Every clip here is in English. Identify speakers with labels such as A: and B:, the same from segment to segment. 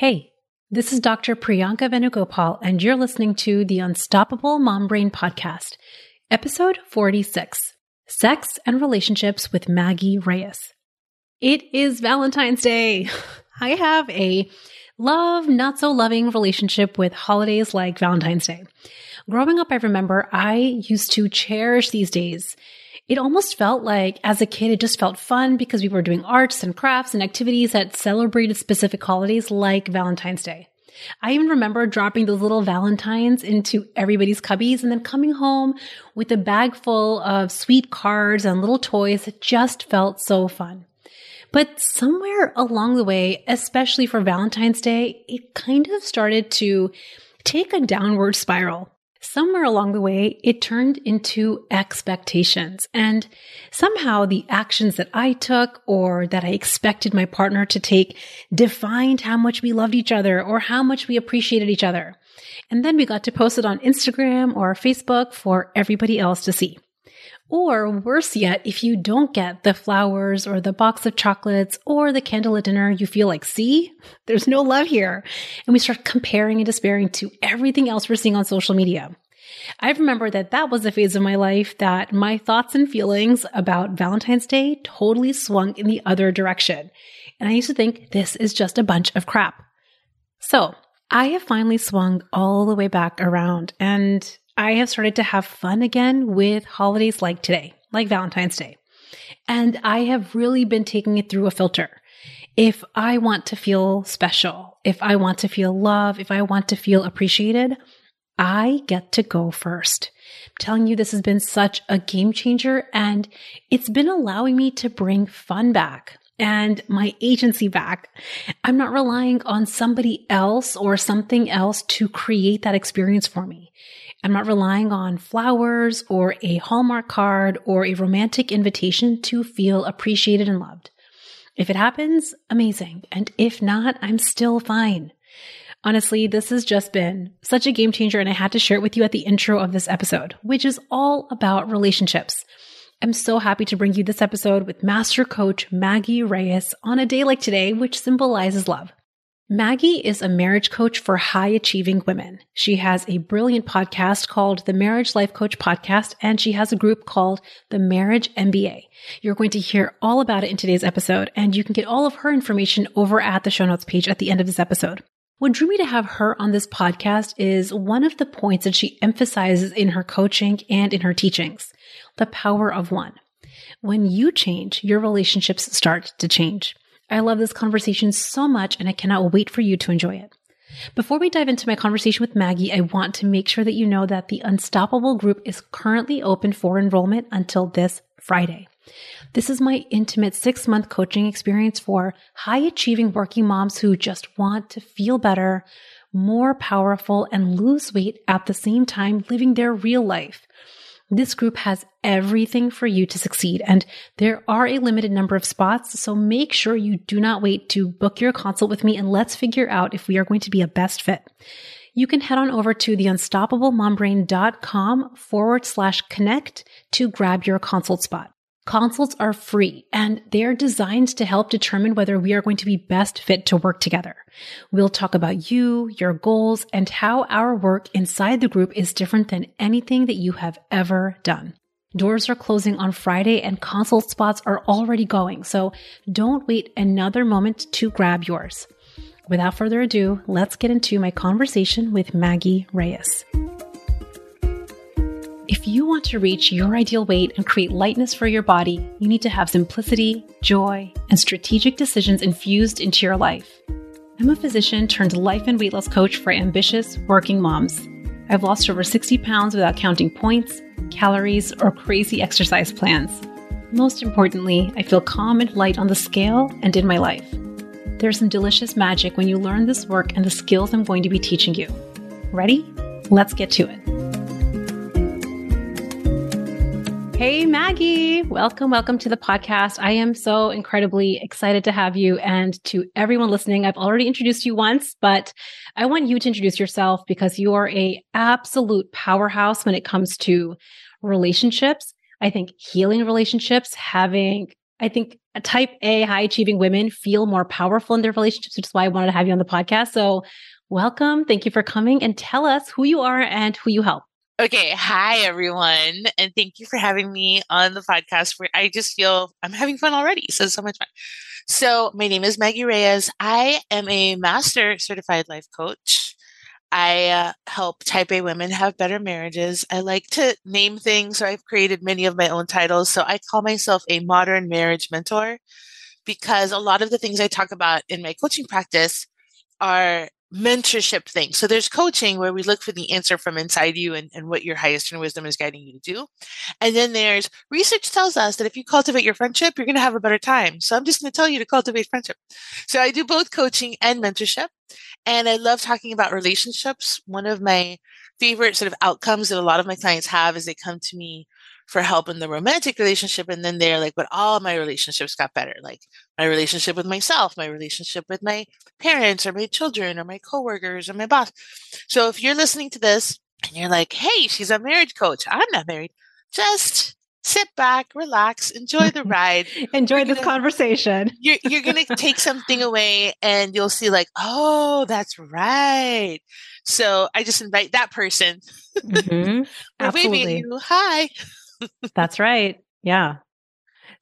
A: Hey, this is Dr. Priyanka Venugopal, and you're listening to the Unstoppable Mom Brain Podcast, episode 46 Sex and Relationships with Maggie Reyes. It is Valentine's Day. I have a love, not so loving relationship with holidays like Valentine's Day. Growing up, I remember I used to cherish these days it almost felt like as a kid, it just felt fun because we were doing arts and crafts and activities that celebrated specific holidays like Valentine's Day. I even remember dropping those little Valentines into everybody's cubbies and then coming home with a bag full of sweet cards and little toys that just felt so fun. But somewhere along the way, especially for Valentine's Day, it kind of started to take a downward spiral somewhere along the way, it turned into expectations. And somehow the actions that I took or that I expected my partner to take defined how much we loved each other or how much we appreciated each other. And then we got to post it on Instagram or Facebook for everybody else to see. Or worse yet, if you don't get the flowers or the box of chocolates or the candle at dinner, you feel like, see, there's no love here. And we start comparing and despairing to everything else we're seeing on social media. I remember that that was a phase of my life that my thoughts and feelings about Valentine's Day totally swung in the other direction. And I used to think this is just a bunch of crap. So I have finally swung all the way back around and I have started to have fun again with holidays like today, like Valentine's Day. And I have really been taking it through a filter. If I want to feel special, if I want to feel love, if I want to feel appreciated, I get to go first. I'm telling you, this has been such a game changer and it's been allowing me to bring fun back and my agency back. I'm not relying on somebody else or something else to create that experience for me. I'm not relying on flowers or a Hallmark card or a romantic invitation to feel appreciated and loved. If it happens, amazing. And if not, I'm still fine. Honestly, this has just been such a game changer, and I had to share it with you at the intro of this episode, which is all about relationships. I'm so happy to bring you this episode with Master Coach Maggie Reyes on a day like today, which symbolizes love. Maggie is a marriage coach for high achieving women. She has a brilliant podcast called the Marriage Life Coach Podcast, and she has a group called the Marriage MBA. You're going to hear all about it in today's episode, and you can get all of her information over at the show notes page at the end of this episode. What drew me to have her on this podcast is one of the points that she emphasizes in her coaching and in her teachings the power of one. When you change, your relationships start to change. I love this conversation so much and I cannot wait for you to enjoy it. Before we dive into my conversation with Maggie, I want to make sure that you know that the Unstoppable group is currently open for enrollment until this Friday. This is my intimate six month coaching experience for high achieving working moms who just want to feel better, more powerful, and lose weight at the same time living their real life. This group has everything for you to succeed, and there are a limited number of spots, so make sure you do not wait to book your consult with me and let's figure out if we are going to be a best fit. You can head on over to theunstoppablemombrain.com forward slash connect to grab your consult spot. Consults are free and they're designed to help determine whether we are going to be best fit to work together. We'll talk about you, your goals, and how our work inside the group is different than anything that you have ever done. Doors are closing on Friday and consult spots are already going, so don't wait another moment to grab yours. Without further ado, let's get into my conversation with Maggie Reyes. If you want to reach your ideal weight and create lightness for your body, you need to have simplicity, joy, and strategic decisions infused into your life. I'm a physician turned life and weight loss coach for ambitious working moms. I've lost over 60 pounds without counting points, calories, or crazy exercise plans. Most importantly, I feel calm and light on the scale and in my life. There's some delicious magic when you learn this work and the skills I'm going to be teaching you. Ready? Let's get to it. Hey, Maggie. Welcome, welcome to the podcast. I am so incredibly excited to have you. And to everyone listening, I've already introduced you once, but I want you to introduce yourself because you are a absolute powerhouse when it comes to relationships. I think healing relationships, having I think type A high achieving women feel more powerful in their relationships, which is why I wanted to have you on the podcast. So, welcome. Thank you for coming and tell us who you are and who you help.
B: Okay. Hi, everyone. And thank you for having me on the podcast where I just feel I'm having fun already. So, so much fun. So, my name is Maggie Reyes. I am a master certified life coach. I uh, help type A women have better marriages. I like to name things, so I've created many of my own titles. So I call myself a modern marriage mentor because a lot of the things I talk about in my coaching practice are mentorship thing. So there's coaching where we look for the answer from inside you and, and what your highest in wisdom is guiding you to do. And then there's research tells us that if you cultivate your friendship, you're going to have a better time. So I'm just going to tell you to cultivate friendship. So I do both coaching and mentorship. And I love talking about relationships. One of my favorite sort of outcomes that a lot of my clients have is they come to me for help in the romantic relationship. And then they're like, but all my relationships got better. Like my relationship with myself, my relationship with my parents or my children or my coworkers or my boss. So if you're listening to this and you're like, hey, she's a marriage coach, I'm not married, just sit back, relax, enjoy the ride.
A: enjoy you're this gonna, conversation.
B: you're you're going to take something away and you'll see like, "Oh, that's right." So, I just invite that person. Mm-hmm. Absolutely. you. Hi.
A: That's right. Yeah.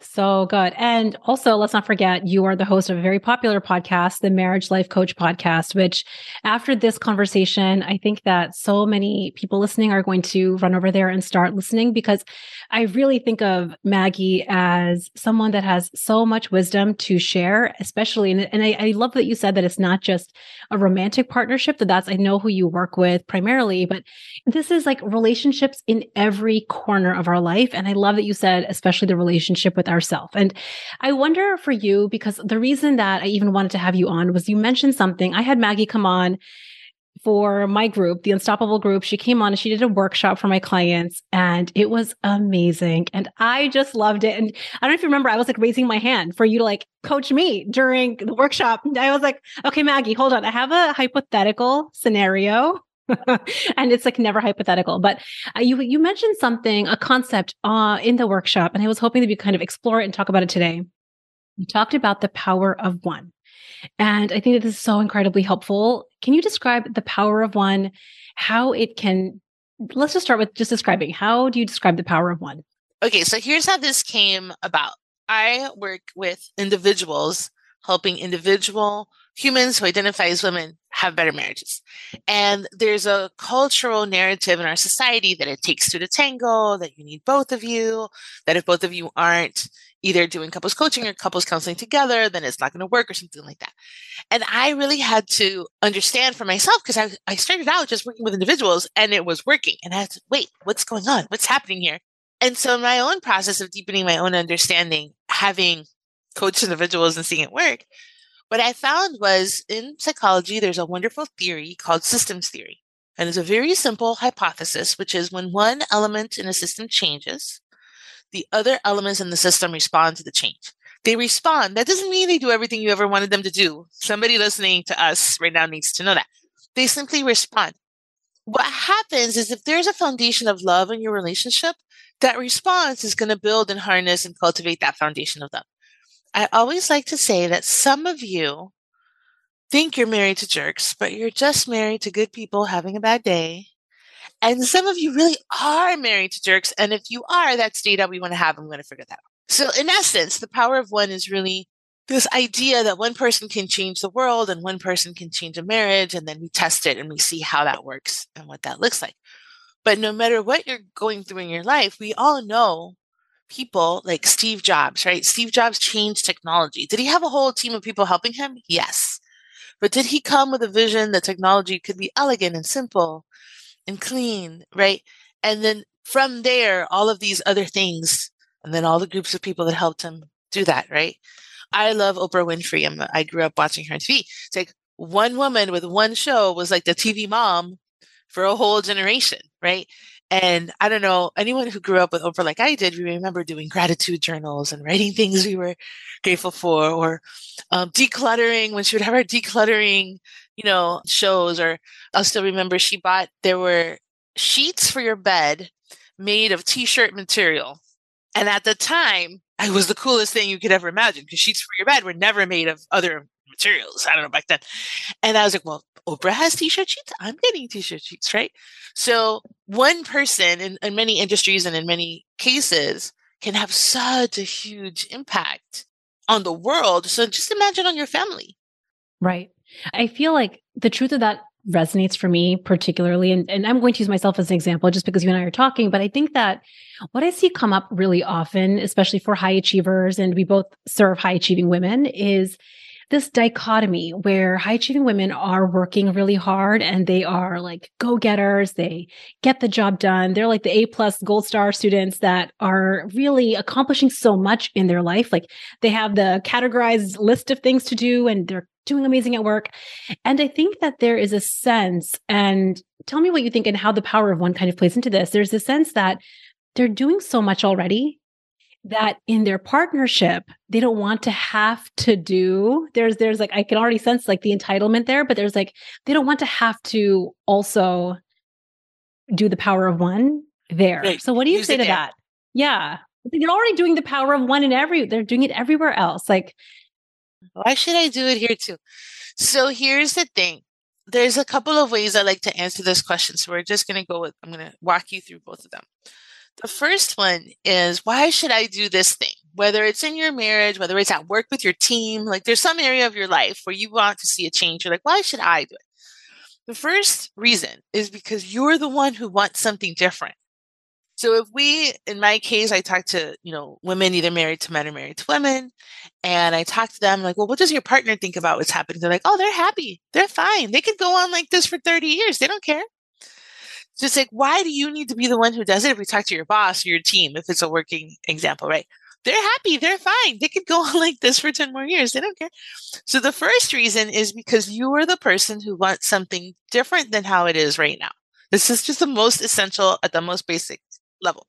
A: So good. And also, let's not forget, you are the host of a very popular podcast, the Marriage Life Coach podcast, which after this conversation, I think that so many people listening are going to run over there and start listening because I really think of Maggie as someone that has so much wisdom to share, especially. And, and I, I love that you said that it's not just a romantic partnership, that that's, I know who you work with primarily, but this is like relationships in every corner of our life. And I love that you said, especially the relationship with ourselves. And I wonder for you, because the reason that I even wanted to have you on was you mentioned something. I had Maggie come on for my group, the Unstoppable group. She came on and she did a workshop for my clients and it was amazing. And I just loved it. And I don't know if you remember, I was like raising my hand for you to like coach me during the workshop. I was like, okay, Maggie, hold on. I have a hypothetical scenario and it's like never hypothetical. But uh, you you mentioned something, a concept uh, in the workshop, and I was hoping that we kind of explore it and talk about it today. You talked about the power of one, and I think that this is so incredibly helpful. Can you describe the power of one? How it can? Let's just start with just describing. How do you describe the power of one?
B: Okay, so here's how this came about. I work with individuals, helping individual humans who identify as women have better marriages. And there's a cultural narrative in our society that it takes two to tango, that you need both of you, that if both of you aren't either doing couples coaching or couples counseling together, then it's not going to work or something like that. And I really had to understand for myself because I, I started out just working with individuals and it was working. And I had to wait, what's going on? What's happening here? And so in my own process of deepening my own understanding, having coached individuals and seeing it work, what I found was in psychology, there's a wonderful theory called systems theory. And it's a very simple hypothesis, which is when one element in a system changes, the other elements in the system respond to the change. They respond. That doesn't mean they do everything you ever wanted them to do. Somebody listening to us right now needs to know that. They simply respond. What happens is if there's a foundation of love in your relationship, that response is going to build and harness and cultivate that foundation of love. I always like to say that some of you think you're married to jerks, but you're just married to good people having a bad day. And some of you really are married to jerks. And if you are, that's data we want to have. I'm going to figure that out. So, in essence, the power of one is really this idea that one person can change the world and one person can change a marriage. And then we test it and we see how that works and what that looks like. But no matter what you're going through in your life, we all know people like Steve Jobs, right? Steve Jobs changed technology. Did he have a whole team of people helping him? Yes. But did he come with a vision that technology could be elegant and simple and clean, right? And then from there, all of these other things, and then all the groups of people that helped him do that, right? I love Oprah Winfrey. I'm, I grew up watching her on TV. It's like one woman with one show was like the TV mom for a whole generation, right? And I don't know, anyone who grew up with Oprah like I did, we remember doing gratitude journals and writing things we were grateful for, or um, decluttering when she would have her decluttering, you know, shows. Or I'll still remember she bought, there were sheets for your bed made of t shirt material. And at the time, it was the coolest thing you could ever imagine because sheets for your bed were never made of other materials. I don't know back then. And I was like, well, Oprah has t-shirt sheets. I'm getting t-shirt sheets, right? So one person in, in many industries and in many cases can have such a huge impact on the world. So just imagine on your family.
A: Right. I feel like the truth of that resonates for me particularly and, and i'm going to use myself as an example just because you and i are talking but i think that what i see come up really often especially for high achievers and we both serve high achieving women is this dichotomy where high achieving women are working really hard and they are like go getters. They get the job done. They're like the A plus gold star students that are really accomplishing so much in their life. Like they have the categorized list of things to do and they're doing amazing at work. And I think that there is a sense, and tell me what you think and how the power of one kind of plays into this. There's a sense that they're doing so much already that in their partnership they don't want to have to do there's there's like i can already sense like the entitlement there but there's like they don't want to have to also do the power of one there. Right. so what do you Use say to there. that? yeah. They're already doing the power of one in every they're doing it everywhere else like
B: why should i do it here too? So here's the thing. There's a couple of ways i like to answer this question so we're just going to go with i'm going to walk you through both of them the first one is why should I do this thing? Whether it's in your marriage, whether it's at work with your team, like there's some area of your life where you want to see a change. You're like, why should I do it? The first reason is because you're the one who wants something different. So if we, in my case, I talk to, you know, women either married to men or married to women, and I talk to them like, well, what does your partner think about what's happening? They're like, oh, they're happy. They're fine. They could go on like this for 30 years. They don't care. So it's like, why do you need to be the one who does it if we talk to your boss or your team, if it's a working example, right? They're happy, they're fine. They could go on like this for 10 more years. They don't care. So the first reason is because you are the person who wants something different than how it is right now. This is just the most essential at the most basic level.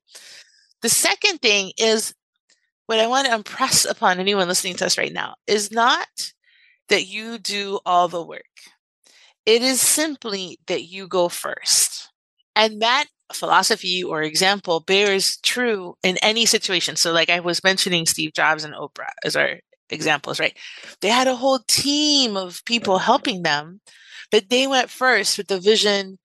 B: The second thing is what I want to impress upon anyone listening to us right now is not that you do all the work. It is simply that you go first. And that philosophy or example bears true in any situation. So, like I was mentioning Steve Jobs and Oprah as our examples, right? They had a whole team of people helping them, but they went first with the vision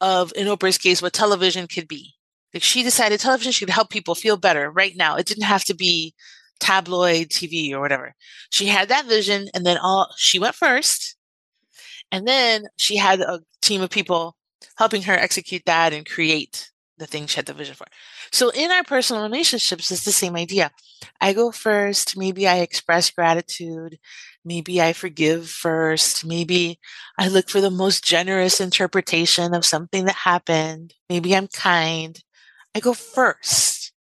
B: of, in Oprah's case, what television could be. Like she decided television should help people feel better right now. It didn't have to be tabloid TV or whatever. She had that vision and then all she went first. And then she had a team of people helping her execute that and create the thing she had the vision for. So in our personal relationships, it's the same idea. I go first. Maybe I express gratitude. Maybe I forgive first. Maybe I look for the most generous interpretation of something that happened. Maybe I'm kind. I go first.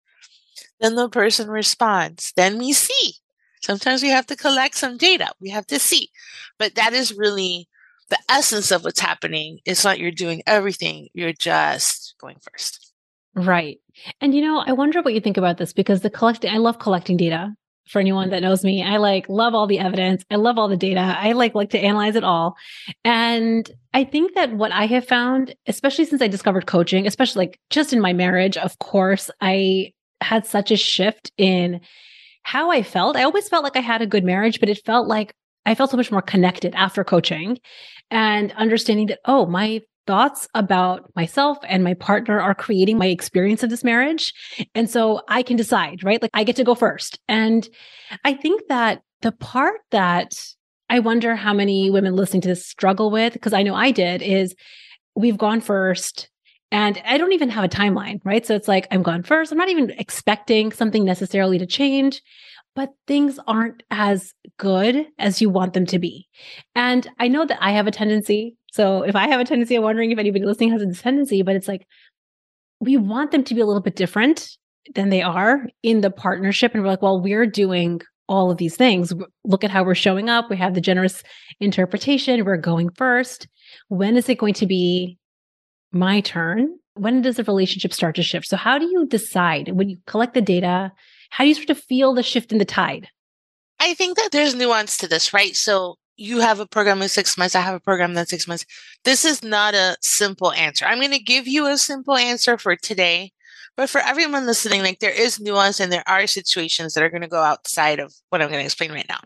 B: Then the person responds. Then we see. Sometimes we have to collect some data. We have to see. But that is really the essence of what's happening. It's not you're doing everything, you're just going first.
A: Right. And you know, I wonder what you think about this because the collecting, I love collecting data. For anyone that knows me, I like love all the evidence. I love all the data. I like like to analyze it all. And I think that what I have found, especially since I discovered coaching, especially like just in my marriage, of course, I had such a shift in how I felt. I always felt like I had a good marriage, but it felt like I felt so much more connected after coaching and understanding that, oh, my thoughts about myself and my partner are creating my experience of this marriage. And so I can decide, right? Like I get to go first. And I think that the part that I wonder how many women listening to this struggle with, because I know I did, is we've gone first and I don't even have a timeline, right? So it's like I'm gone first. I'm not even expecting something necessarily to change but things aren't as good as you want them to be. And I know that I have a tendency. So if I have a tendency, I'm wondering if anybody listening has a tendency, but it's like we want them to be a little bit different than they are in the partnership. And we're like, well, we're doing all of these things. Look at how we're showing up. We have the generous interpretation. We're going first. When is it going to be my turn? When does the relationship start to shift? So, how do you decide when you collect the data? How do you sort of feel the shift in the tide?
B: I think that there's nuance to this, right? So you have a program in six months. I have a program that's six months. This is not a simple answer. I'm going to give you a simple answer for today, But for everyone listening, like there is nuance and there are situations that are going to go outside of what I'm going to explain right now.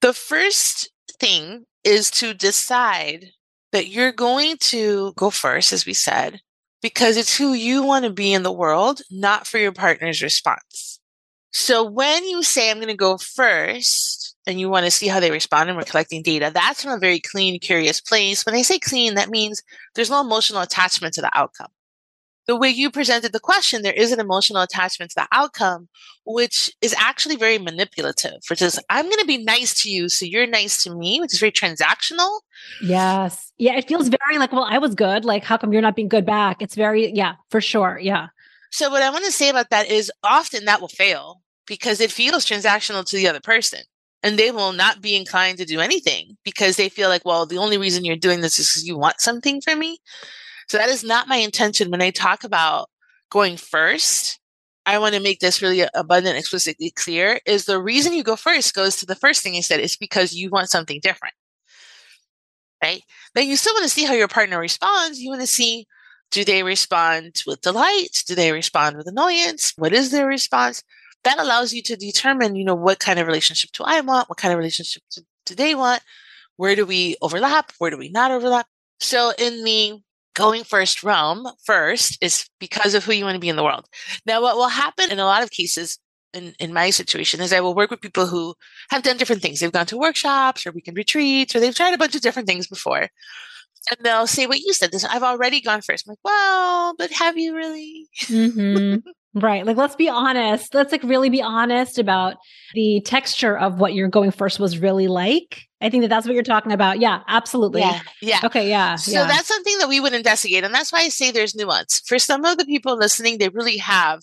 B: The first thing is to decide that you're going to go first, as we said, because it's who you want to be in the world, not for your partner's response. So when you say, I'm going to go first, and you want to see how they respond and we're collecting data, that's from a very clean, curious place. When I say clean, that means there's no emotional attachment to the outcome the way you presented the question, there is an emotional attachment to the outcome, which is actually very manipulative, which is, I'm going to be nice to you, so you're nice to me, which is very transactional.
A: Yes. Yeah. It feels very like, well, I was good. Like, how come you're not being good back? It's very, yeah, for sure. Yeah.
B: So, what I want to say about that is often that will fail because it feels transactional to the other person. And they will not be inclined to do anything because they feel like, well, the only reason you're doing this is because you want something from me. So that is not my intention when I talk about going first. I want to make this really abundant, explicitly clear is the reason you go first goes to the first thing you said. It's because you want something different. Right. Then you still want to see how your partner responds. You want to see do they respond with delight? Do they respond with annoyance? What is their response? That allows you to determine, you know, what kind of relationship do I want? What kind of relationship do, do they want? Where do we overlap? Where do we not overlap? So in the going first realm first is because of who you want to be in the world. Now, what will happen in a lot of cases in, in my situation is I will work with people who have done different things. They've gone to workshops or weekend retreats or they've tried a bunch of different things before. And they'll say what you said. This I've already gone first. I'm like, well, but have you really?
A: Mm-hmm. Right. Like, let's be honest. Let's like really be honest about the texture of what you're going first was really like. I think that that's what you're talking about. Yeah, absolutely.
B: Yeah. Yeah.
A: Okay. Yeah.
B: So
A: yeah.
B: that's something that we would investigate. And that's why I say there's nuance. For some of the people listening, they really have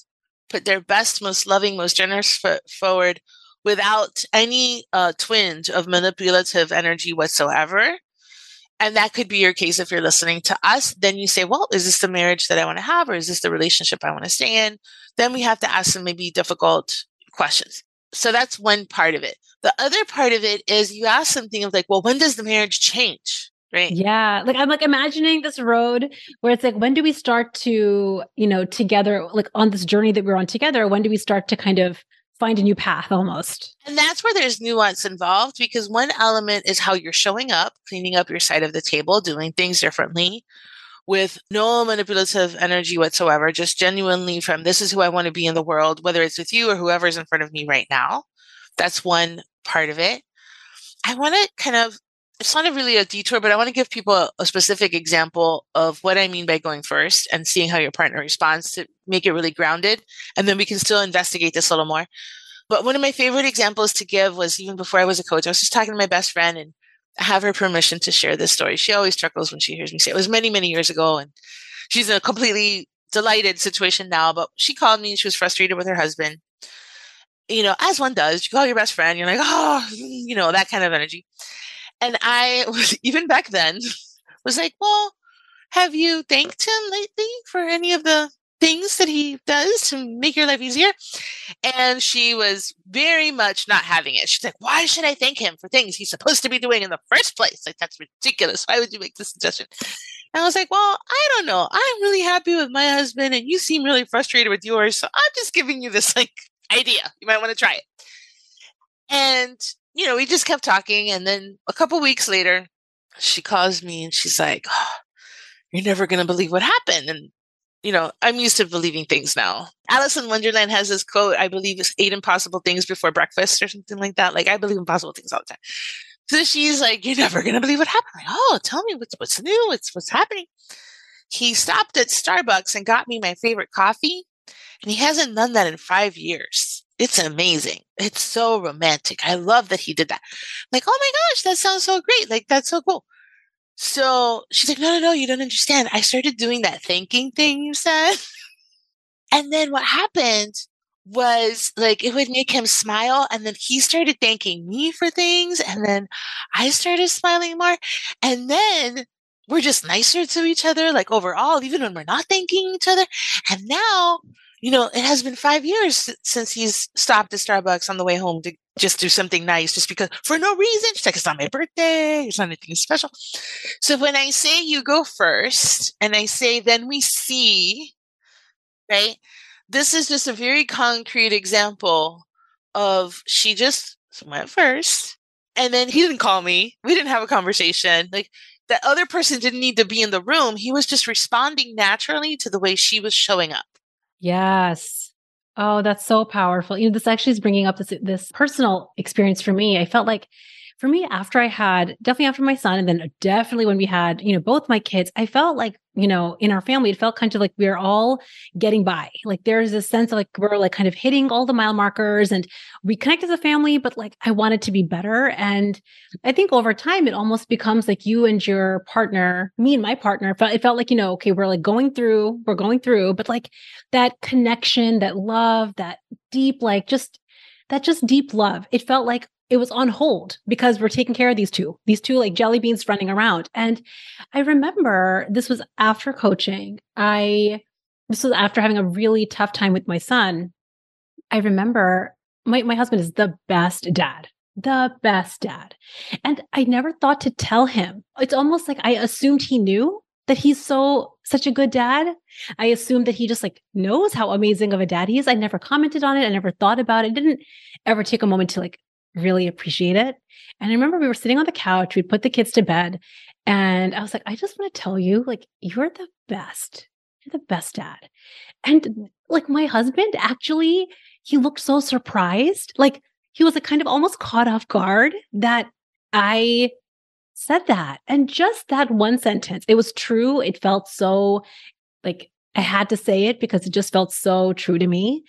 B: put their best, most loving, most generous foot forward without any uh, twinge of manipulative energy whatsoever. And that could be your case if you're listening to us. Then you say, well, is this the marriage that I want to have or is this the relationship I want to stay in? Then we have to ask some maybe difficult questions. So that's one part of it. The other part of it is you ask something of like, well, when does the marriage change? Right.
A: Yeah. Like I'm like imagining this road where it's like, when do we start to, you know, together, like on this journey that we're on together, when do we start to kind of find a new path almost.
B: And that's where there's nuance involved because one element is how you're showing up, cleaning up your side of the table, doing things differently with no manipulative energy whatsoever, just genuinely from this is who I want to be in the world, whether it's with you or whoever's in front of me right now. That's one part of it. I want to kind of it's not a really a detour, but I want to give people a, specific example of what I mean by going first and seeing how your partner responds to make it really grounded. And then we can still investigate this a little more. But one of my favorite examples to give was even before I was a coach, I was just talking to my best friend and I have her permission to share this story. She always chuckles when she hears me say it was many, many years ago. And she's in a completely delighted situation now, but she called me and she was frustrated with her husband. You know, as one does, you call your best friend, you're like, oh, you know, that kind of energy. And I was, even back then, was like, well, have you thanked him lately for any of the things that he does to make your life easier? And she was very much not having it. She's like, why should I thank him for things he's supposed to be doing in the first place? Like, that's ridiculous. Why would you make this suggestion? And I was like, well, I don't know. I'm really happy with my husband and you seem really frustrated with yours. So I'm just giving you this like idea. You might want to try it. And you know, we just kept talking. And then a couple weeks later, she calls me and she's like, oh, You're never going to believe what happened. And, you know, I'm used to believing things now. Alice in Wonderland has this quote, I believe it's eight impossible things before breakfast or something like that. Like, I believe impossible things all the time. So she's like, You're never going to believe what happened. Like, oh, tell me what's, what's new? What's, what's happening? He stopped at Starbucks and got me my favorite coffee. And he hasn't done that in five years. It's amazing. It's so romantic. I love that he did that. I'm like, oh my gosh, that sounds so great. Like, that's so cool. So she's like, no, no, no, you don't understand. I started doing that thinking thing you said. and then what happened was like it would make him smile and then he started thanking me for things and then I started smiling more and then we're just nicer to each other like overall even when we're not thanking each other and now you know, it has been five years since he's stopped at Starbucks on the way home to just do something nice, just because for no reason. She's like, it's not my birthday. It's not anything special. So when I say you go first and I say, then we see, right? this is just a very concrete example of she just went first and then he didn't call me. We didn't have a conversation. Like that other person didn't need to be in the room. He was just responding naturally to the way she was showing up.
A: Yes. Oh, that's so powerful. You know, this actually is bringing up this this personal experience for me. I felt like for me, after I had definitely after my son, and then definitely when we had, you know, both my kids, I felt like, you know, in our family, it felt kind of like we are all getting by. Like there's a sense of like we're like kind of hitting all the mile markers and we connect as a family, but like I wanted to be better. And I think over time, it almost becomes like you and your partner, me and my partner, it felt like, you know, okay, we're like going through, we're going through, but like that connection, that love, that deep, like just that just deep love. It felt like it was on hold because we're taking care of these two, these two like jelly beans running around. And I remember this was after coaching. I, this was after having a really tough time with my son. I remember my, my husband is the best dad, the best dad. And I never thought to tell him. It's almost like I assumed he knew that he's so such a good dad. I assumed that he just like knows how amazing of a dad he is. I never commented on it. I never thought about it. Didn't ever take a moment to like really appreciate it. And I remember we were sitting on the couch, we'd put the kids to bed, and I was like, I just want to tell you, like, you're the best. You're the best dad. And like my husband actually, he looked so surprised. Like he was like kind of almost caught off guard that I said that. And just that one sentence, it was true. It felt so like I had to say it because it just felt so true to me.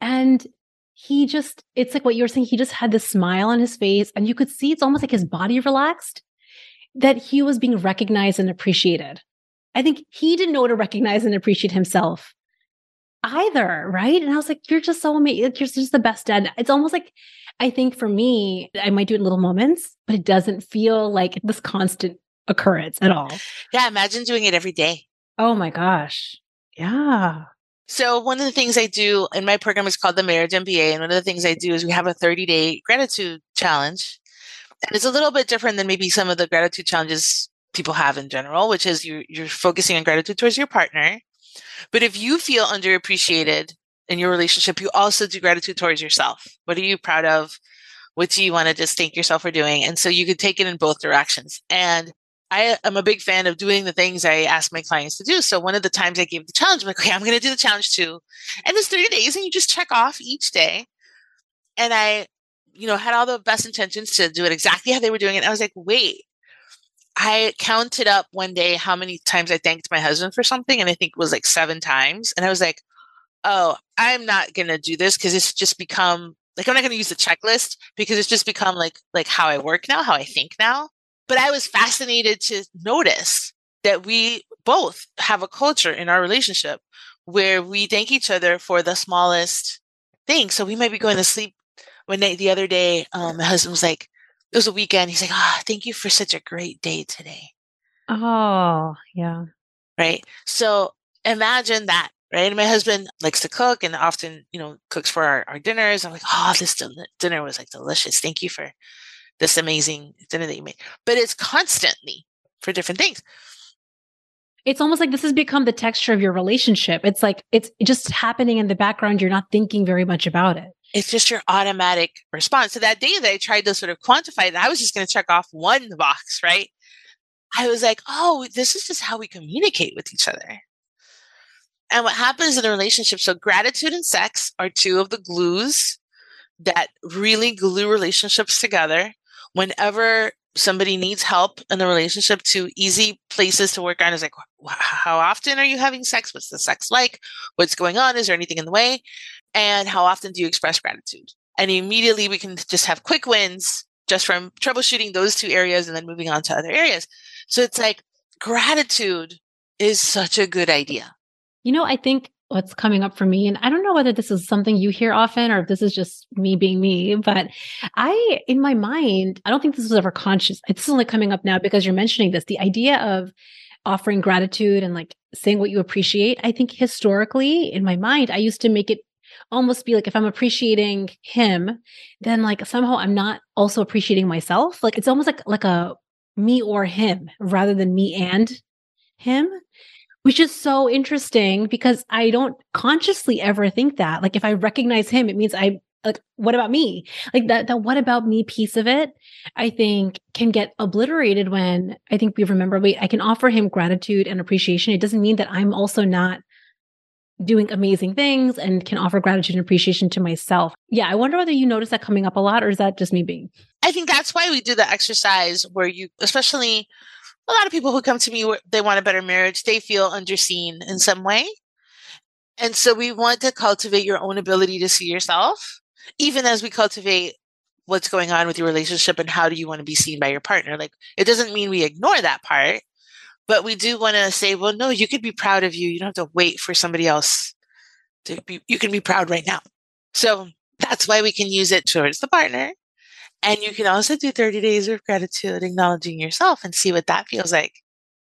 A: And he just, it's like what you were saying. He just had this smile on his face, and you could see it's almost like his body relaxed that he was being recognized and appreciated. I think he didn't know to recognize and appreciate himself either, right? And I was like, you're just so amazing. You're just the best dad. It's almost like, I think for me, I might do it in little moments, but it doesn't feel like this constant occurrence at all.
B: Yeah, imagine doing it every day.
A: Oh my gosh. Yeah.
B: So one of the things I do in my program is called the Marriage MBA. And one of the things I do is we have a 30 day gratitude challenge. And it's a little bit different than maybe some of the gratitude challenges people have in general, which is you're, you're focusing on gratitude towards your partner. But if you feel underappreciated in your relationship, you also do gratitude towards yourself. What are you proud of? What do you want to just thank yourself for doing? And so you could take it in both directions. And I am a big fan of doing the things I ask my clients to do. So one of the times I gave the challenge, I'm like, okay, I'm going to do the challenge too. And it's 30 days and you just check off each day. And I, you know, had all the best intentions to do it exactly how they were doing it. I was like, wait, I counted up one day how many times I thanked my husband for something. And I think it was like seven times. And I was like, oh, I'm not going to do this because it's just become like, I'm not going to use the checklist because it's just become like, like how I work now, how I think now. But I was fascinated to notice that we both have a culture in our relationship where we thank each other for the smallest thing. So we might be going to sleep one night the other day. Um, my husband was like, it was a weekend. He's like, ah, oh, thank you for such a great day today.
A: Oh, yeah.
B: Right. So imagine that. Right. And my husband likes to cook and often, you know, cooks for our, our dinners. I'm like, oh, this dinner was like delicious. Thank you for this amazing dinner that you made. But it's constantly for different things.
A: It's almost like this has become the texture of your relationship. It's like it's just happening in the background. You're not thinking very much about it.
B: It's just your automatic response. So that day that I tried to sort of quantify it, I was just going to check off one box, right? I was like, oh, this is just how we communicate with each other. And what happens in a relationship, so gratitude and sex are two of the glues that really glue relationships together. Whenever somebody needs help in the relationship to easy places to work on is like how often are you having sex? What's the sex like? What's going on? Is there anything in the way? And how often do you express gratitude? And immediately we can just have quick wins just from troubleshooting those two areas and then moving on to other areas. So it's like gratitude is such a good idea
A: you know i think what's coming up for me and i don't know whether this is something you hear often or if this is just me being me but i in my mind i don't think this was ever conscious it's only coming up now because you're mentioning this the idea of offering gratitude and like saying what you appreciate i think historically in my mind i used to make it almost be like if i'm appreciating him then like somehow i'm not also appreciating myself. Like it's almost like like a me or him rather than me and him which is so interesting because I don't consciously ever think that. Like if I recognize him, it means I like what about me? Like that that what about me piece of it, I think can get obliterated when I think we remember wait, I can offer him gratitude and appreciation. It doesn't mean that I'm also not doing amazing things and can offer gratitude and appreciation to myself. Yeah, I wonder whether you notice that coming up a lot or is that just me being?
B: I think that's why we do the exercise where you especially a lot of people who come to me they want a better marriage they feel underseen in some way. And so we want to cultivate your own ability to see yourself even as we cultivate what's going on with your relationship and how do you want to be seen by your partner. Like it doesn't mean we ignore that part but we do want to say well no you could be proud of you. You don't have to wait for somebody else to be you can be proud right now. So that's why we can use it towards the partner and you can also do 30 days of gratitude, acknowledging yourself and see what that feels like.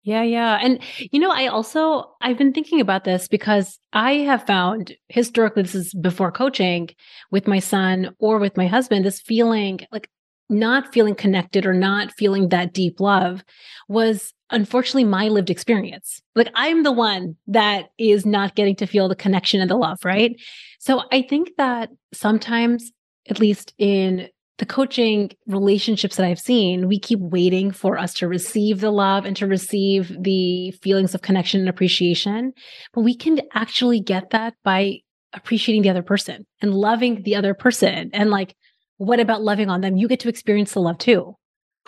A: Yeah, yeah. And you know, I also I've been thinking about this because I have found historically this is before coaching with my son or with my husband this feeling like not feeling connected or not feeling that deep love was unfortunately my lived experience. Like I'm the one that is not getting to feel the connection and the love, right? So I think that sometimes at least in the coaching relationships that I've seen, we keep waiting for us to receive the love and to receive the feelings of connection and appreciation. But we can actually get that by appreciating the other person and loving the other person. And like, what about loving on them? You get to experience the love too.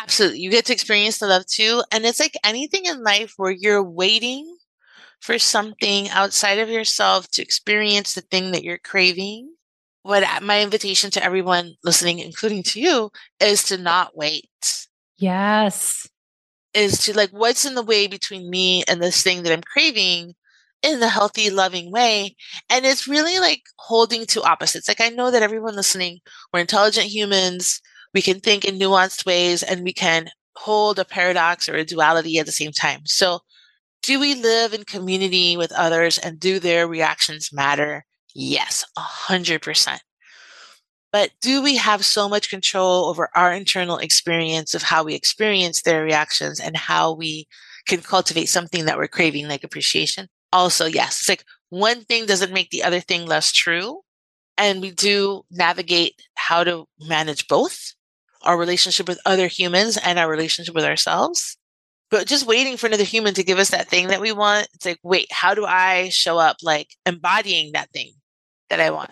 B: Absolutely. You get to experience the love too. And it's like anything in life where you're waiting for something outside of yourself to experience the thing that you're craving what my invitation to everyone listening, including to you, is to not wait.
A: Yes.
B: Is to like, what's in the way between me and this thing that I'm craving in the healthy, loving way? And it's really like holding two opposites. Like, I know that everyone listening, we're intelligent humans. We can think in nuanced ways and we can hold a paradox or a duality at the same time. So, do we live in community with others and do their reactions matter? Yes, 100%. But do we have so much control over our internal experience of how we experience their reactions and how we can cultivate something that we're craving, like appreciation? Also, yes, it's like one thing doesn't make the other thing less true. And we do navigate how to manage both our relationship with other humans and our relationship with ourselves. But just waiting for another human to give us that thing that we want, it's like, wait, how do I show up like embodying that thing? That I want.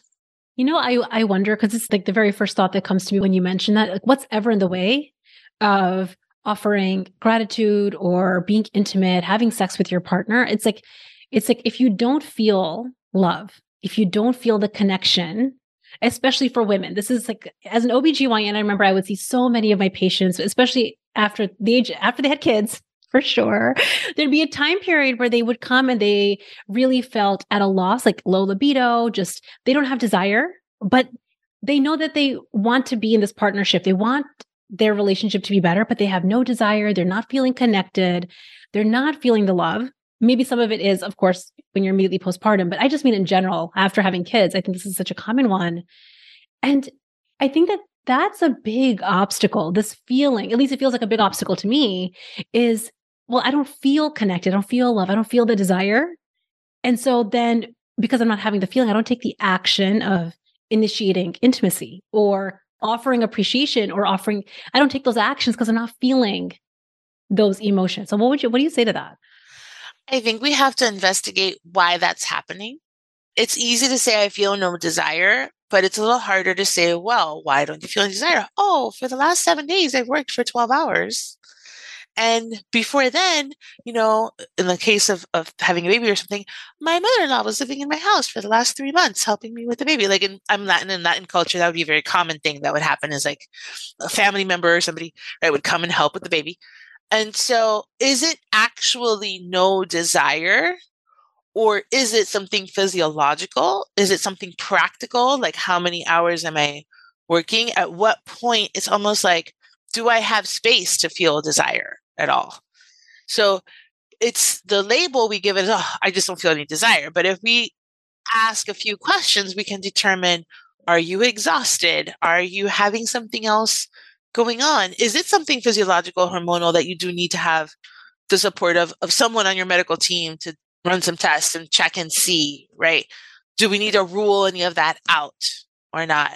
A: You know, I I wonder because it's like the very first thought that comes to me when you mention that. Like, what's ever in the way of offering gratitude or being intimate, having sex with your partner? It's like, it's like if you don't feel love, if you don't feel the connection, especially for women. This is like as an OBGYN, I remember I would see so many of my patients, especially after the age after they had kids, for sure. There'd be a time period where they would come and they really felt at a loss, like low libido, just they don't have desire, but they know that they want to be in this partnership. They want their relationship to be better, but they have no desire. They're not feeling connected. They're not feeling the love. Maybe some of it is, of course, when you're immediately postpartum, but I just mean in general, after having kids, I think this is such a common one. And I think that that's a big obstacle. This feeling, at least it feels like a big obstacle to me, is well, I don't feel connected. I don't feel love. I don't feel the desire. And so then because I'm not having the feeling, I don't take the action of initiating intimacy or offering appreciation or offering, I don't take those actions because I'm not feeling those emotions. So what would you what do you say to that?
B: I think we have to investigate why that's happening. It's easy to say I feel no desire, but it's a little harder to say, well, why don't you feel desire? Oh, for the last seven days, I've worked for 12 hours. And before then, you know, in the case of, of having a baby or something, my mother-in-law was living in my house for the last three months, helping me with the baby. Like in I'm Latin in Latin culture, that would be a very common thing that would happen is like a family member or somebody right would come and help with the baby. And so is it actually no desire? Or is it something physiological? Is it something practical? Like how many hours am I working? At what point it's almost like, do I have space to feel desire? At all. So it's the label we give it, oh, I just don't feel any desire. But if we ask a few questions, we can determine are you exhausted? Are you having something else going on? Is it something physiological, hormonal that you do need to have the support of, of someone on your medical team to run some tests and check and see, right? Do we need to rule any of that out or not?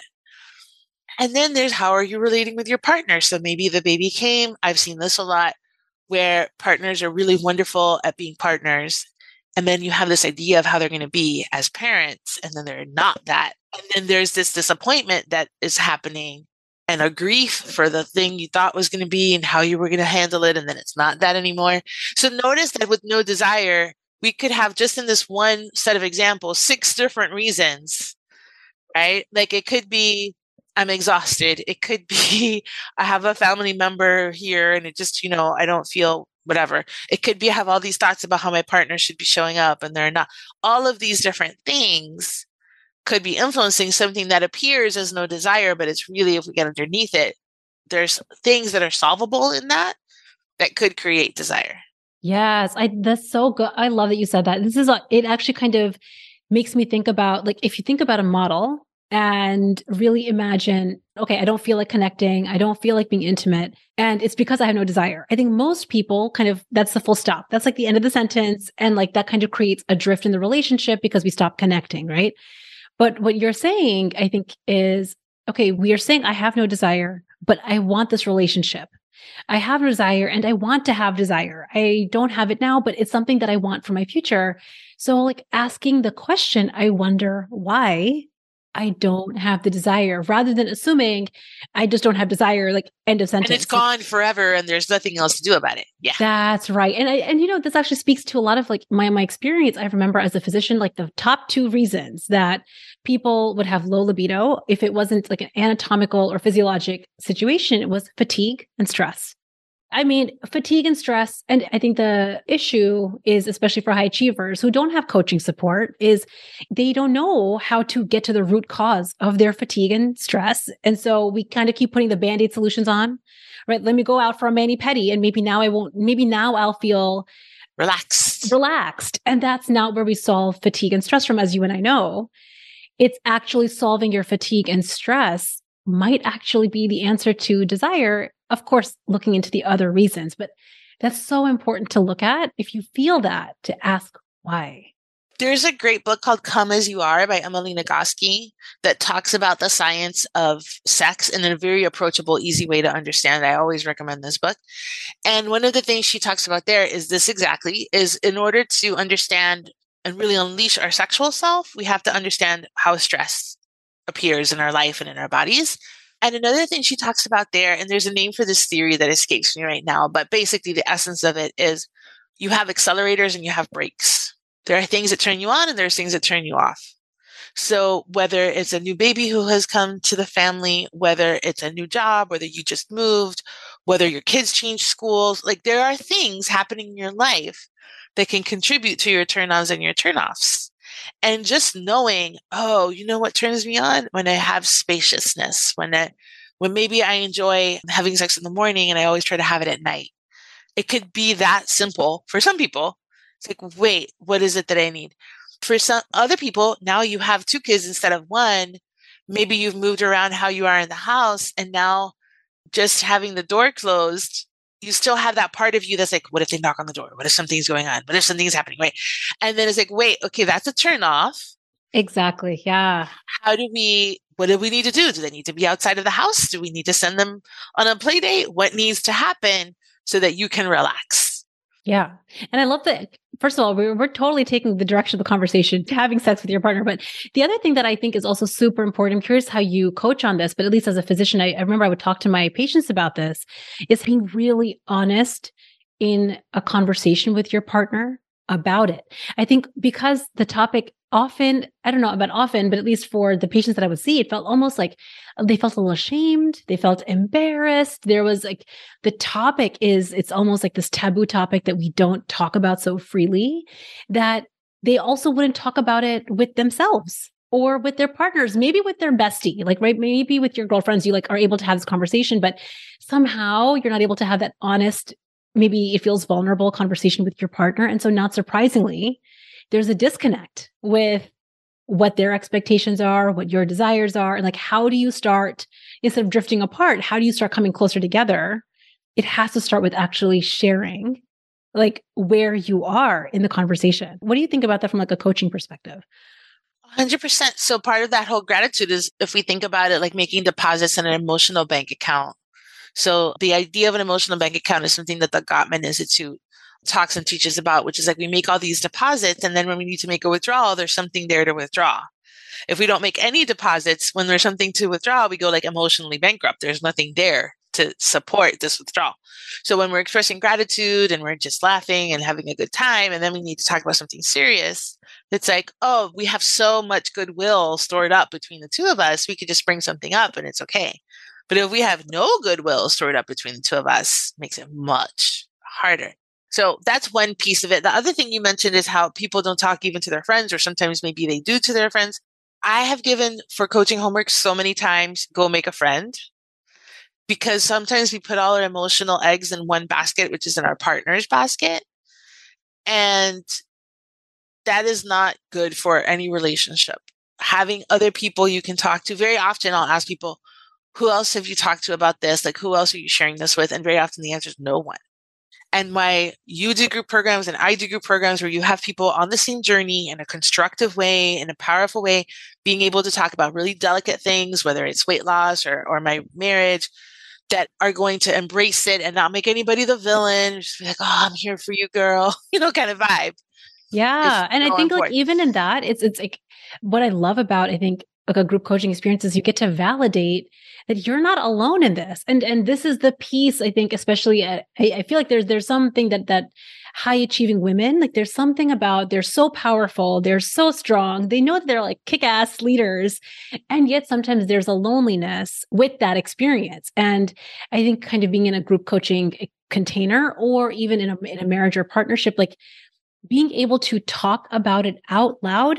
B: And then there's how are you relating with your partner? So maybe the baby came. I've seen this a lot where partners are really wonderful at being partners. And then you have this idea of how they're going to be as parents, and then they're not that. And then there's this disappointment that is happening and a grief for the thing you thought was going to be and how you were going to handle it. And then it's not that anymore. So notice that with no desire, we could have just in this one set of examples, six different reasons, right? Like it could be I'm exhausted. It could be I have a family member here and it just, you know, I don't feel whatever. It could be I have all these thoughts about how my partner should be showing up and they're not. All of these different things could be influencing something that appears as no desire, but it's really, if we get underneath it, there's things that are solvable in that that could create desire.
A: Yes, I that's so good. I love that you said that. This is a, it actually kind of makes me think about like if you think about a model and really imagine, okay, I don't feel like connecting. I don't feel like being intimate. And it's because I have no desire. I think most people kind of, that's the full stop. That's like the end of the sentence. And like that kind of creates a drift in the relationship because we stop connecting, right? But what you're saying, I think, is okay, we are saying I have no desire, but I want this relationship. I have desire and I want to have desire. I don't have it now, but it's something that I want for my future. So, like asking the question, I wonder why I don't have the desire rather than assuming I just don't have desire, like end of sentence.
B: And it's gone forever and there's nothing else to do about it. Yeah.
A: That's right. And I, and you know, this actually speaks to a lot of like my, my experience. I remember as a physician, like the top two reasons that people would have low libido if it wasn't like an anatomical or physiologic situation, it was fatigue and stress. I mean, fatigue and stress. And I think the issue is, especially for high achievers who don't have coaching support, is they don't know how to get to the root cause of their fatigue and stress. And so we kind of keep putting the band aid solutions on, right? Let me go out for a mani pedi. And maybe now I won't, maybe now I'll feel
B: relaxed.
A: Relaxed. And that's not where we solve fatigue and stress from, as you and I know. It's actually solving your fatigue and stress might actually be the answer to desire of course, looking into the other reasons, but that's so important to look at if you feel that to ask why.
B: There's a great book called Come As You Are by Emily Nagoski that talks about the science of sex in a very approachable, easy way to understand. I always recommend this book. And one of the things she talks about there is this exactly is in order to understand and really unleash our sexual self, we have to understand how stress appears in our life and in our bodies. And another thing she talks about there, and there's a name for this theory that escapes me right now, but basically the essence of it is you have accelerators and you have brakes. There are things that turn you on and there's things that turn you off. So whether it's a new baby who has come to the family, whether it's a new job, whether you just moved, whether your kids change schools, like there are things happening in your life that can contribute to your turn ons and your turn offs. And just knowing, oh, you know what turns me on? When I have spaciousness, when I, when maybe I enjoy having sex in the morning and I always try to have it at night. It could be that simple for some people. It's like, wait, what is it that I need? For some other people, now you have two kids instead of one. Maybe you've moved around how you are in the house and now just having the door closed you still have that part of you that's like, what if they knock on the door? What if something's going on? What if something's happening? Right. And then it's like, wait, okay, that's a turn off.
A: Exactly. Yeah.
B: How do we, what do we need to do? Do they need to be outside of the house? Do we need to send them on a play date? What needs to happen so that you can relax?
A: Yeah. And I love that. First of all, we're, we're totally taking the direction of the conversation to having sex with your partner. But the other thing that I think is also super important, I'm curious how you coach on this, but at least as a physician, I, I remember I would talk to my patients about this, is being really honest in a conversation with your partner about it. I think because the topic often, I don't know about often, but at least for the patients that I would see, it felt almost like they felt a little ashamed. They felt embarrassed. There was like the topic is, it's almost like this taboo topic that we don't talk about so freely that they also wouldn't talk about it with themselves or with their partners, maybe with their bestie, like, right? Maybe with your girlfriends, you like are able to have this conversation, but somehow you're not able to have that honest, maybe it feels vulnerable conversation with your partner. And so, not surprisingly, there's a disconnect with what their expectations are, what your desires are, and like how do you start instead of drifting apart, how do you start coming closer together? It has to start with actually sharing like where you are in the conversation. What do you think about that from like a coaching perspective?
B: 100%. So part of that whole gratitude is if we think about it like making deposits in an emotional bank account. So the idea of an emotional bank account is something that the Gottman Institute talks and teaches about, which is like we make all these deposits and then when we need to make a withdrawal, there's something there to withdraw. If we don't make any deposits, when there's something to withdraw, we go like emotionally bankrupt. There's nothing there to support this withdrawal. So when we're expressing gratitude and we're just laughing and having a good time, and then we need to talk about something serious, it's like, oh, we have so much goodwill stored up between the two of us, we could just bring something up and it's okay. But if we have no goodwill stored up between the two of us, makes it much harder. So that's one piece of it. The other thing you mentioned is how people don't talk even to their friends, or sometimes maybe they do to their friends. I have given for coaching homework so many times go make a friend because sometimes we put all our emotional eggs in one basket, which is in our partner's basket. And that is not good for any relationship. Having other people you can talk to. Very often I'll ask people, who else have you talked to about this? Like, who else are you sharing this with? And very often the answer is no one. And my you do group programs and I do group programs where you have people on the same journey in a constructive way, in a powerful way, being able to talk about really delicate things, whether it's weight loss or, or my marriage, that are going to embrace it and not make anybody the villain. Just be like, oh, I'm here for you, girl, you know, kind of vibe.
A: Yeah. And I think important. like even in that, it's it's like what I love about I think like a group coaching experience is you get to validate that you're not alone in this. And and this is the piece I think, especially at, I, I feel like there's there's something that that high achieving women like there's something about they're so powerful they're so strong they know that they're like kick-ass leaders and yet sometimes there's a loneliness with that experience and i think kind of being in a group coaching eh, container or even in a, in a marriage or partnership like being able to talk about it out loud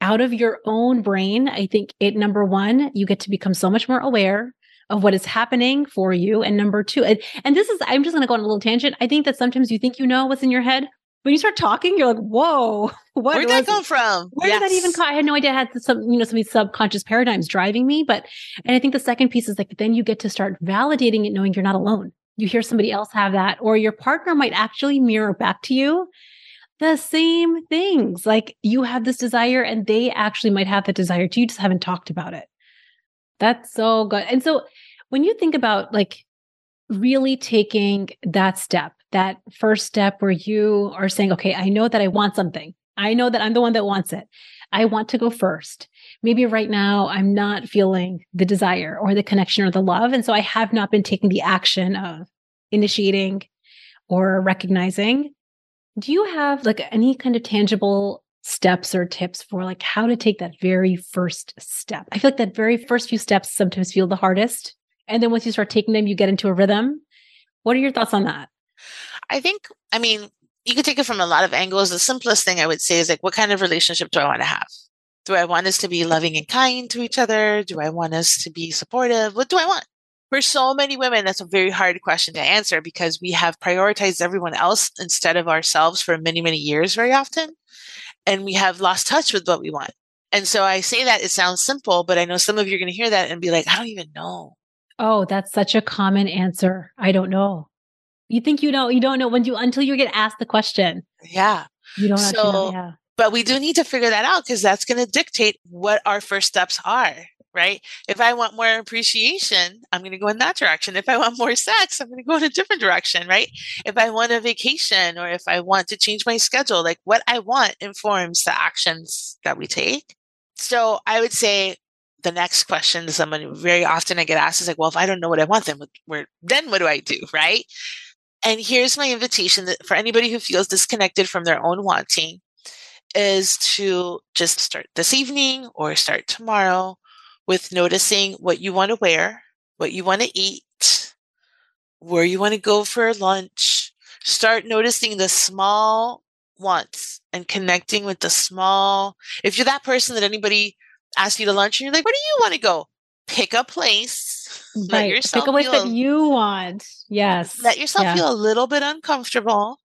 A: out of your own brain, I think it number one, you get to become so much more aware of what is happening for you. And number two, and, and this is, I'm just going to go on a little tangent. I think that sometimes you think you know what's in your head. When you start talking, you're like, whoa,
B: what Where did that come from?
A: Where yes. did that even come? I had no idea I had some, you know, some of these subconscious paradigms driving me. But, and I think the second piece is like, then you get to start validating it, knowing you're not alone. You hear somebody else have that, or your partner might actually mirror back to you the same things. Like you have this desire and they actually might have the desire too. You just haven't talked about it. That's so good. And so when you think about like really taking that step, that first step where you are saying, okay, I know that I want something. I know that I'm the one that wants it. I want to go first. Maybe right now I'm not feeling the desire or the connection or the love. And so I have not been taking the action of initiating or recognizing do you have like any kind of tangible steps or tips for like how to take that very first step? I feel like that very first few steps sometimes feel the hardest. And then once you start taking them, you get into a rhythm. What are your thoughts on that?
B: I think, I mean, you could take it from a lot of angles. The simplest thing I would say is like, what kind of relationship do I want to have? Do I want us to be loving and kind to each other? Do I want us to be supportive? What do I want? For so many women, that's a very hard question to answer because we have prioritized everyone else instead of ourselves for many, many years very often. And we have lost touch with what we want. And so I say that it sounds simple, but I know some of you are going to hear that and be like, I don't even know.
A: Oh, that's such a common answer. I don't know. You think you know, you don't know when you until you get asked the question.
B: Yeah.
A: You don't so, know. Yeah.
B: But we do need to figure that out because that's going to dictate what our first steps are right? If I want more appreciation, I'm going to go in that direction. If I want more sex, I'm going to go in a different direction, right? If I want a vacation or if I want to change my schedule, like what I want informs the actions that we take. So I would say the next question is someone very often I get asked is like, well, if I don't know what I want, then what, then what do I do, right? And here's my invitation for anybody who feels disconnected from their own wanting is to just start this evening or start tomorrow with noticing what you want to wear, what you want to eat, where you want to go for lunch. Start noticing the small wants and connecting with the small. If you're that person that anybody asks you to lunch and you're like, where do you want to go? Pick a place.
A: Right. Let yourself Pick a place that you want. Yes.
B: Let yourself yeah. feel a little bit uncomfortable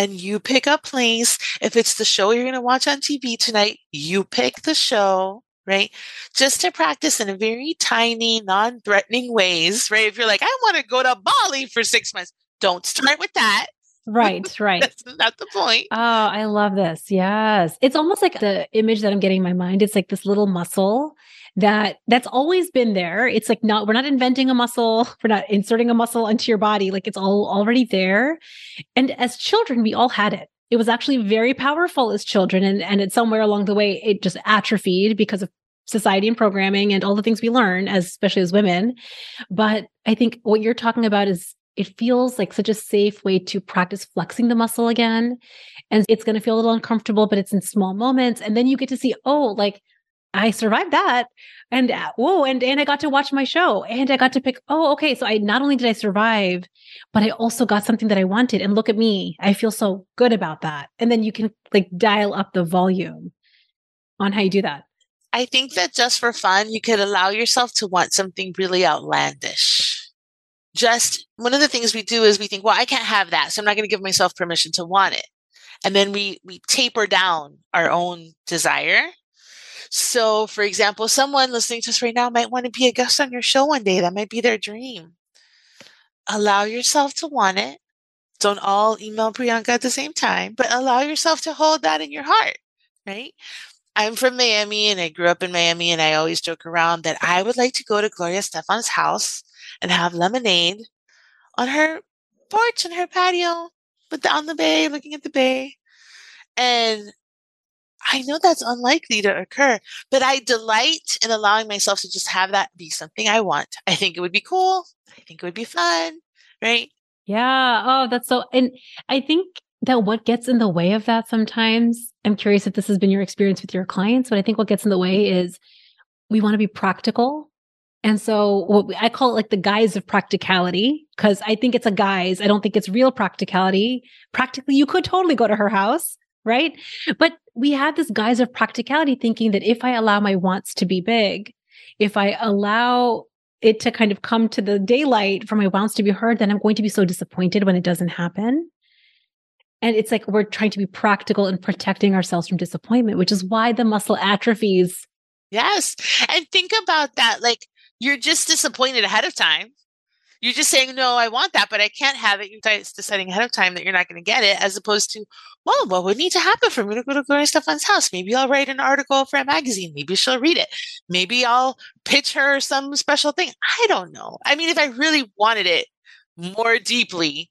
B: and you pick a place. If it's the show you're going to watch on TV tonight, you pick the show right? Just to practice in a very tiny, non threatening ways, right? If you're like, I want to go to Bali for six months, don't start with that.
A: Right, right.
B: That's not the point.
A: Oh, I love this. Yes. It's almost like the image that I'm getting in my mind. It's like this little muscle that that's always been there. It's like not we're not inventing a muscle, we're not inserting a muscle into your body. Like it's all already there. And as children, we all had it. It was actually very powerful as children and and it's somewhere along the way it just atrophied because of society and programming and all the things we learn as especially as women. But I think what you're talking about is it feels like such a safe way to practice flexing the muscle again. And it's going to feel a little uncomfortable, but it's in small moments. And then you get to see, oh, like I survived that. And uh, whoa, and, and I got to watch my show and I got to pick, oh, okay. So I not only did I survive, but I also got something that I wanted. And look at me. I feel so good about that. And then you can like dial up the volume on how you do that.
B: I think that just for fun, you could allow yourself to want something really outlandish. Just one of the things we do is we think, well, I can't have that. So I'm not going to give myself permission to want it. And then we, we taper down our own desire so, for example, someone listening to us right now might want to be a guest on your show one day. That might be their dream. Allow yourself to want it. Don't all email Priyanka at the same time, but allow yourself to hold that in your heart, right? I'm from Miami and I grew up in Miami and I always joke around that I would like to go to Gloria Estefan's house and have lemonade on her porch and her patio, but on the bay, looking at the bay. And I know that's unlikely to occur, but I delight in allowing myself to just have that be something I want. I think it would be cool. I think it would be fun, right?
A: Yeah. Oh, that's so. And I think that what gets in the way of that sometimes, I'm curious if this has been your experience with your clients, but I think what gets in the way is we want to be practical. And so what we, I call it like the guise of practicality, because I think it's a guise. I don't think it's real practicality. Practically, you could totally go to her house right? But we have this guise of practicality thinking that if I allow my wants to be big, if I allow it to kind of come to the daylight for my wants to be heard, then I'm going to be so disappointed when it doesn't happen. And it's like we're trying to be practical and protecting ourselves from disappointment, which is why the muscle atrophies.
B: Yes. And think about that. Like you're just disappointed ahead of time. You're just saying, no, I want that, but I can't have it. You're deciding ahead of time that you're not going to get it, as opposed to, well, what would need to happen for me to go to Gloria Estefan's house? Maybe I'll write an article for a magazine. Maybe she'll read it. Maybe I'll pitch her some special thing. I don't know. I mean, if I really wanted it more deeply,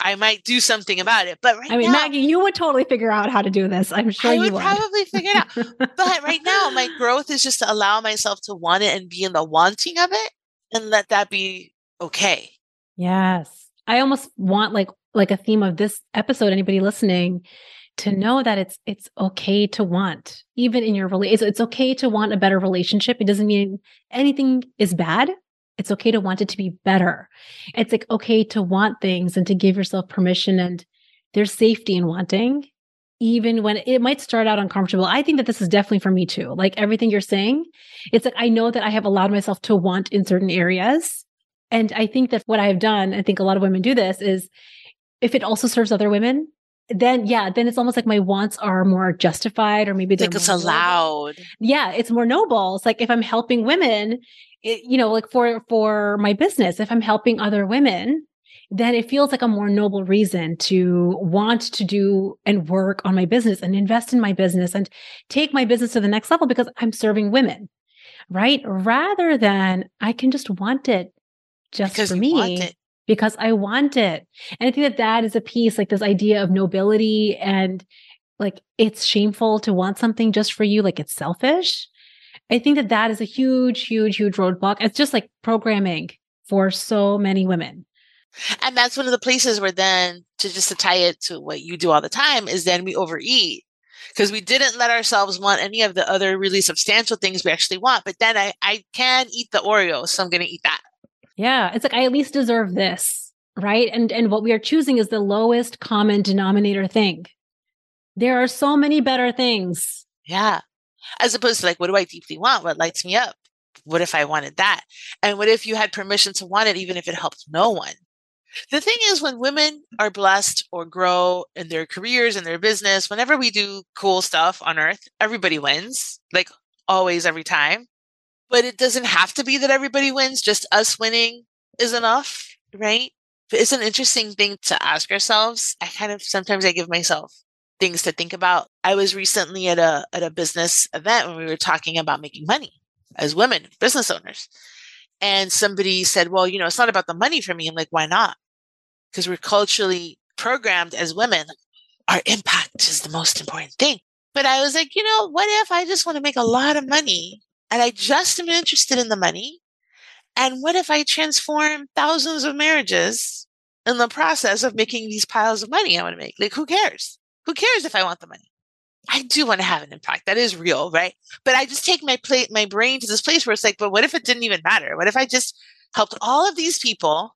B: I might do something about it. But right
A: I mean,
B: now,
A: Maggie, you would totally figure out how to do this. I'm sure
B: I
A: you
B: would,
A: would.
B: probably figure it out. but right now, my growth is just to allow myself to want it and be in the wanting of it and let that be okay.
A: Yes. I almost want like like a theme of this episode anybody listening to mm-hmm. know that it's it's okay to want even in your relationship it's, it's okay to want a better relationship. It doesn't mean anything is bad. It's okay to want it to be better. It's like okay to want things and to give yourself permission and there's safety in wanting even when it might start out uncomfortable. I think that this is definitely for me too. Like everything you're saying it's like i know that i have allowed myself to want in certain areas and I think that what I've done, I think a lot of women do this, is if it also serves other women, then yeah, then it's almost like my wants are more justified, or maybe they're
B: like it's allowed.
A: noble. Yeah, it's more noble. It's like if I'm helping women, it, you know, like for for my business, if I'm helping other women, then it feels like a more noble reason to want to do and work on my business and invest in my business and take my business to the next level because I'm serving women, right? Rather than I can just want it just
B: because
A: for me because I want it. And I think that that is a piece like this idea of nobility and like it's shameful to want something just for you, like it's selfish. I think that that is a huge, huge, huge roadblock. It's just like programming for so many women.
B: And that's one of the places where then to just to tie it to what you do all the time is then we overeat because we didn't let ourselves want any of the other really substantial things we actually want. But then I, I can eat the Oreo, so I'm going to eat that.
A: Yeah, it's like I at least deserve this, right? And and what we are choosing is the lowest common denominator thing. There are so many better things.
B: Yeah. As opposed to like, what do I deeply want? What lights me up? What if I wanted that? And what if you had permission to want it, even if it helped no one? The thing is, when women are blessed or grow in their careers and their business, whenever we do cool stuff on earth, everybody wins, like always, every time. But it doesn't have to be that everybody wins, just us winning is enough, right? it's an interesting thing to ask ourselves. I kind of sometimes I give myself things to think about. I was recently at a at a business event when we were talking about making money as women, business owners. And somebody said, Well, you know, it's not about the money for me. I'm like, why not? Because we're culturally programmed as women. Our impact is the most important thing. But I was like, you know, what if I just want to make a lot of money and I just am interested in the money? And what if I transform thousands of marriages in the process of making these piles of money I want to make? Like, who cares? Who cares if I want the money? I do want to have an impact. That is real, right? But I just take my plate, my brain to this place where it's like, but what if it didn't even matter? What if I just helped all of these people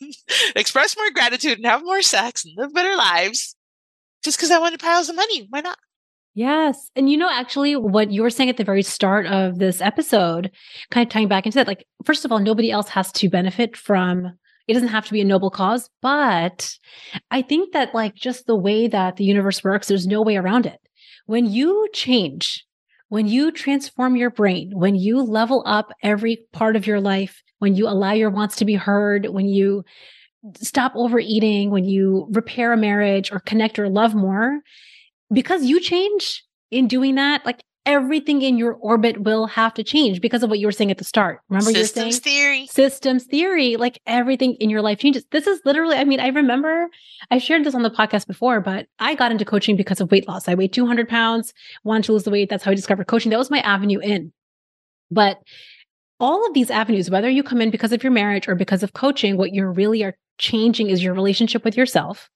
B: express more gratitude and have more sex and live better lives just because I wanted piles of money? Why not?
A: Yes. And you know, actually, what you were saying at the very start of this episode, kind of tying back into that, like, first of all, nobody else has to benefit from it doesn't have to be a noble cause, but I think that, like, just the way that the universe works, there's no way around it. When you change, when you transform your brain, when you level up every part of your life, when you allow your wants to be heard, when you stop overeating, when you repair a marriage or connect or love more, because you change in doing that, like everything in your orbit will have to change because of what you were saying at the start. Remember
B: systems
A: you were saying
B: theory.
A: Systems theory, like everything in your life changes. This is literally, I mean, I remember I shared this on the podcast before, but I got into coaching because of weight loss. I weighed 200 pounds, wanted to lose the weight. That's how I discovered coaching. That was my avenue in. But all of these avenues, whether you come in because of your marriage or because of coaching, what you really are changing is your relationship with yourself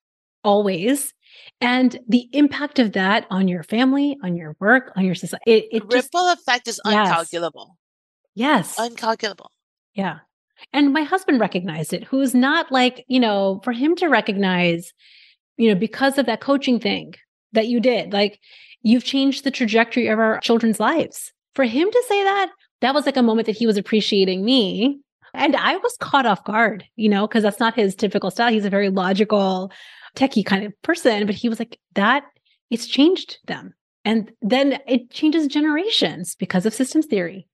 A: always and the impact of that on your family, on your work, on your society. It, it
B: the ripple just, effect is uncalculable.
A: Yes.
B: Uncalculable.
A: Yeah. And my husband recognized it, who's not like, you know, for him to recognize, you know, because of that coaching thing that you did, like you've changed the trajectory of our children's lives. For him to say that, that was like a moment that he was appreciating me. And I was caught off guard, you know, because that's not his typical style. He's a very logical, techie kind of person, but he was like, that it's changed them. And then it changes generations because of systems theory.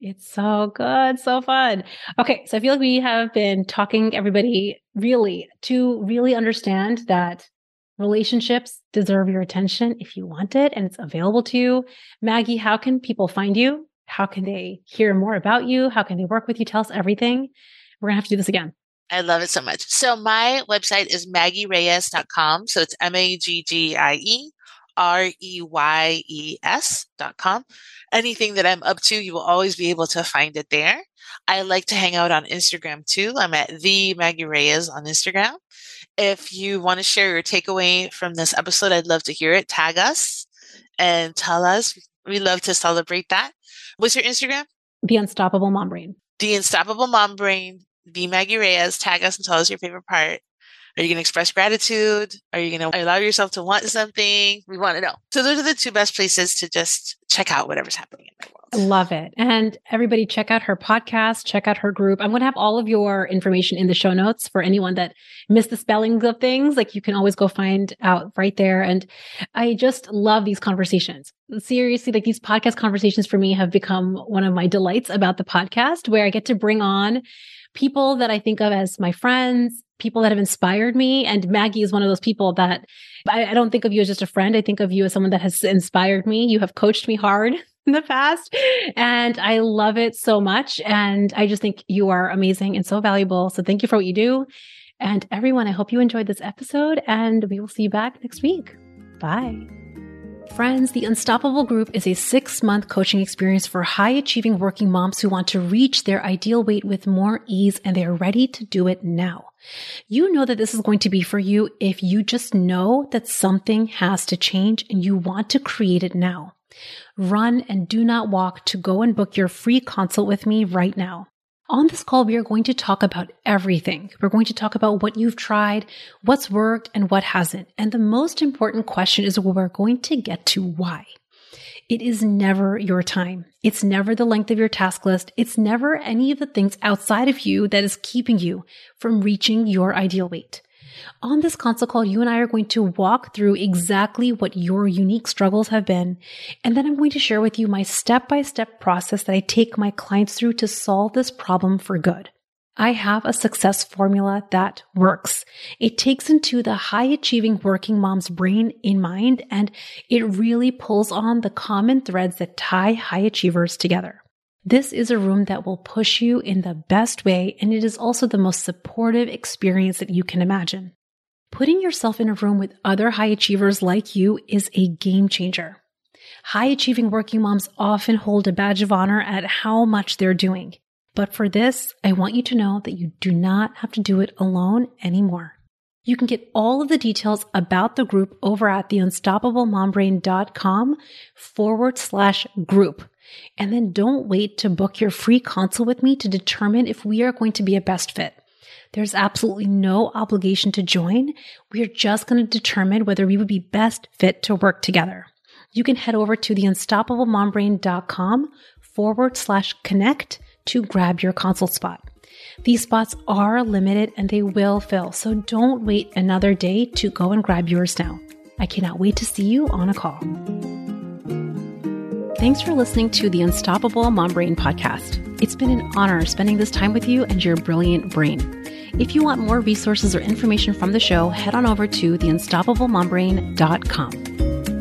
A: It's so good, so fun. Okay, so I feel like we have been talking everybody really to really understand that relationships deserve your attention if you want it and it's available to you. Maggie, how can people find you? How can they hear more about you? How can they work with you? Tell us everything. We're going to have to do this again.
B: I love it so much. So my website is maggiereyes.com. So it's M A G G I E R E Y E S.com. Anything that I'm up to, you will always be able to find it there. I like to hang out on Instagram too. I'm at the Maggie Reyes on Instagram. If you want to share your takeaway from this episode, I'd love to hear it. Tag us and tell us. We love to celebrate that. What's your Instagram?
A: The Unstoppable Mom Brain.
B: The Unstoppable Mom Brain be Maggie Reyes. Tag us and tell us your favorite part. Are you going to express gratitude? Are you going to allow yourself to want something? We want to know. So those are the two best places to just check out whatever's happening in my world.
A: I love it. And everybody check out her podcast, check out her group. I'm going to have all of your information in the show notes for anyone that missed the spellings of things. Like you can always go find out right there. And I just love these conversations. Seriously, like these podcast conversations for me have become one of my delights about the podcast where I get to bring on people that I think of as my friends, people that have inspired me. And Maggie is one of those people that I, I, don't think of you as just a friend. I think of you as someone that has inspired me. You have coached me hard in the past, and I love it so much. And I just think you are amazing and so valuable. So thank you for what you do. And everyone, I hope you enjoyed this episode, and we will see you back next week. Bye. Friends, the Unstoppable Group is a six month coaching experience for high achieving working moms who want to reach their ideal weight with more ease and they are ready to do it now. You know that this is going to be for you if you just know that something has to change and you want to create it now. Run and do not walk to go and book your free consult with me right now. On this call, we are going to talk about everything. We're going to talk about what you've tried, what's worked, and what hasn't. And the most important question is we're going to get to why. It is never your time. It's never the length of your task list. It's never any of the things outside of you that is keeping you from reaching your ideal weight. On this consult call, you and I are going to walk through exactly what your unique struggles have been. And then I'm going to share with you my step by step process that I take my clients through to solve this problem for good. I have a success formula that works. It takes into the high achieving working mom's brain in mind and it really pulls on the common threads that tie high achievers together. This is a room that will push you in the best way and it is also the most supportive experience that you can imagine. Putting yourself in a room with other high achievers like you is a game changer. High achieving working moms often hold a badge of honor at how much they're doing. But for this, I want you to know that you do not have to do it alone anymore. You can get all of the details about the group over at theunstoppablemombrain.com forward slash group. And then don't wait to book your free consult with me to determine if we are going to be a best fit. There's absolutely no obligation to join. We are just going to determine whether we would be best fit to work together. You can head over to theunstoppablemombrain.com forward slash connect to grab your consult spot. These spots are limited and they will fill, so don't wait another day to go and grab yours now. I cannot wait to see you on a call. Thanks for listening to the Unstoppable Mom Brain podcast. It's been an honor spending this time with you and your brilliant brain. If you want more resources or information from the show, head on over to theunstoppablemombrain.com.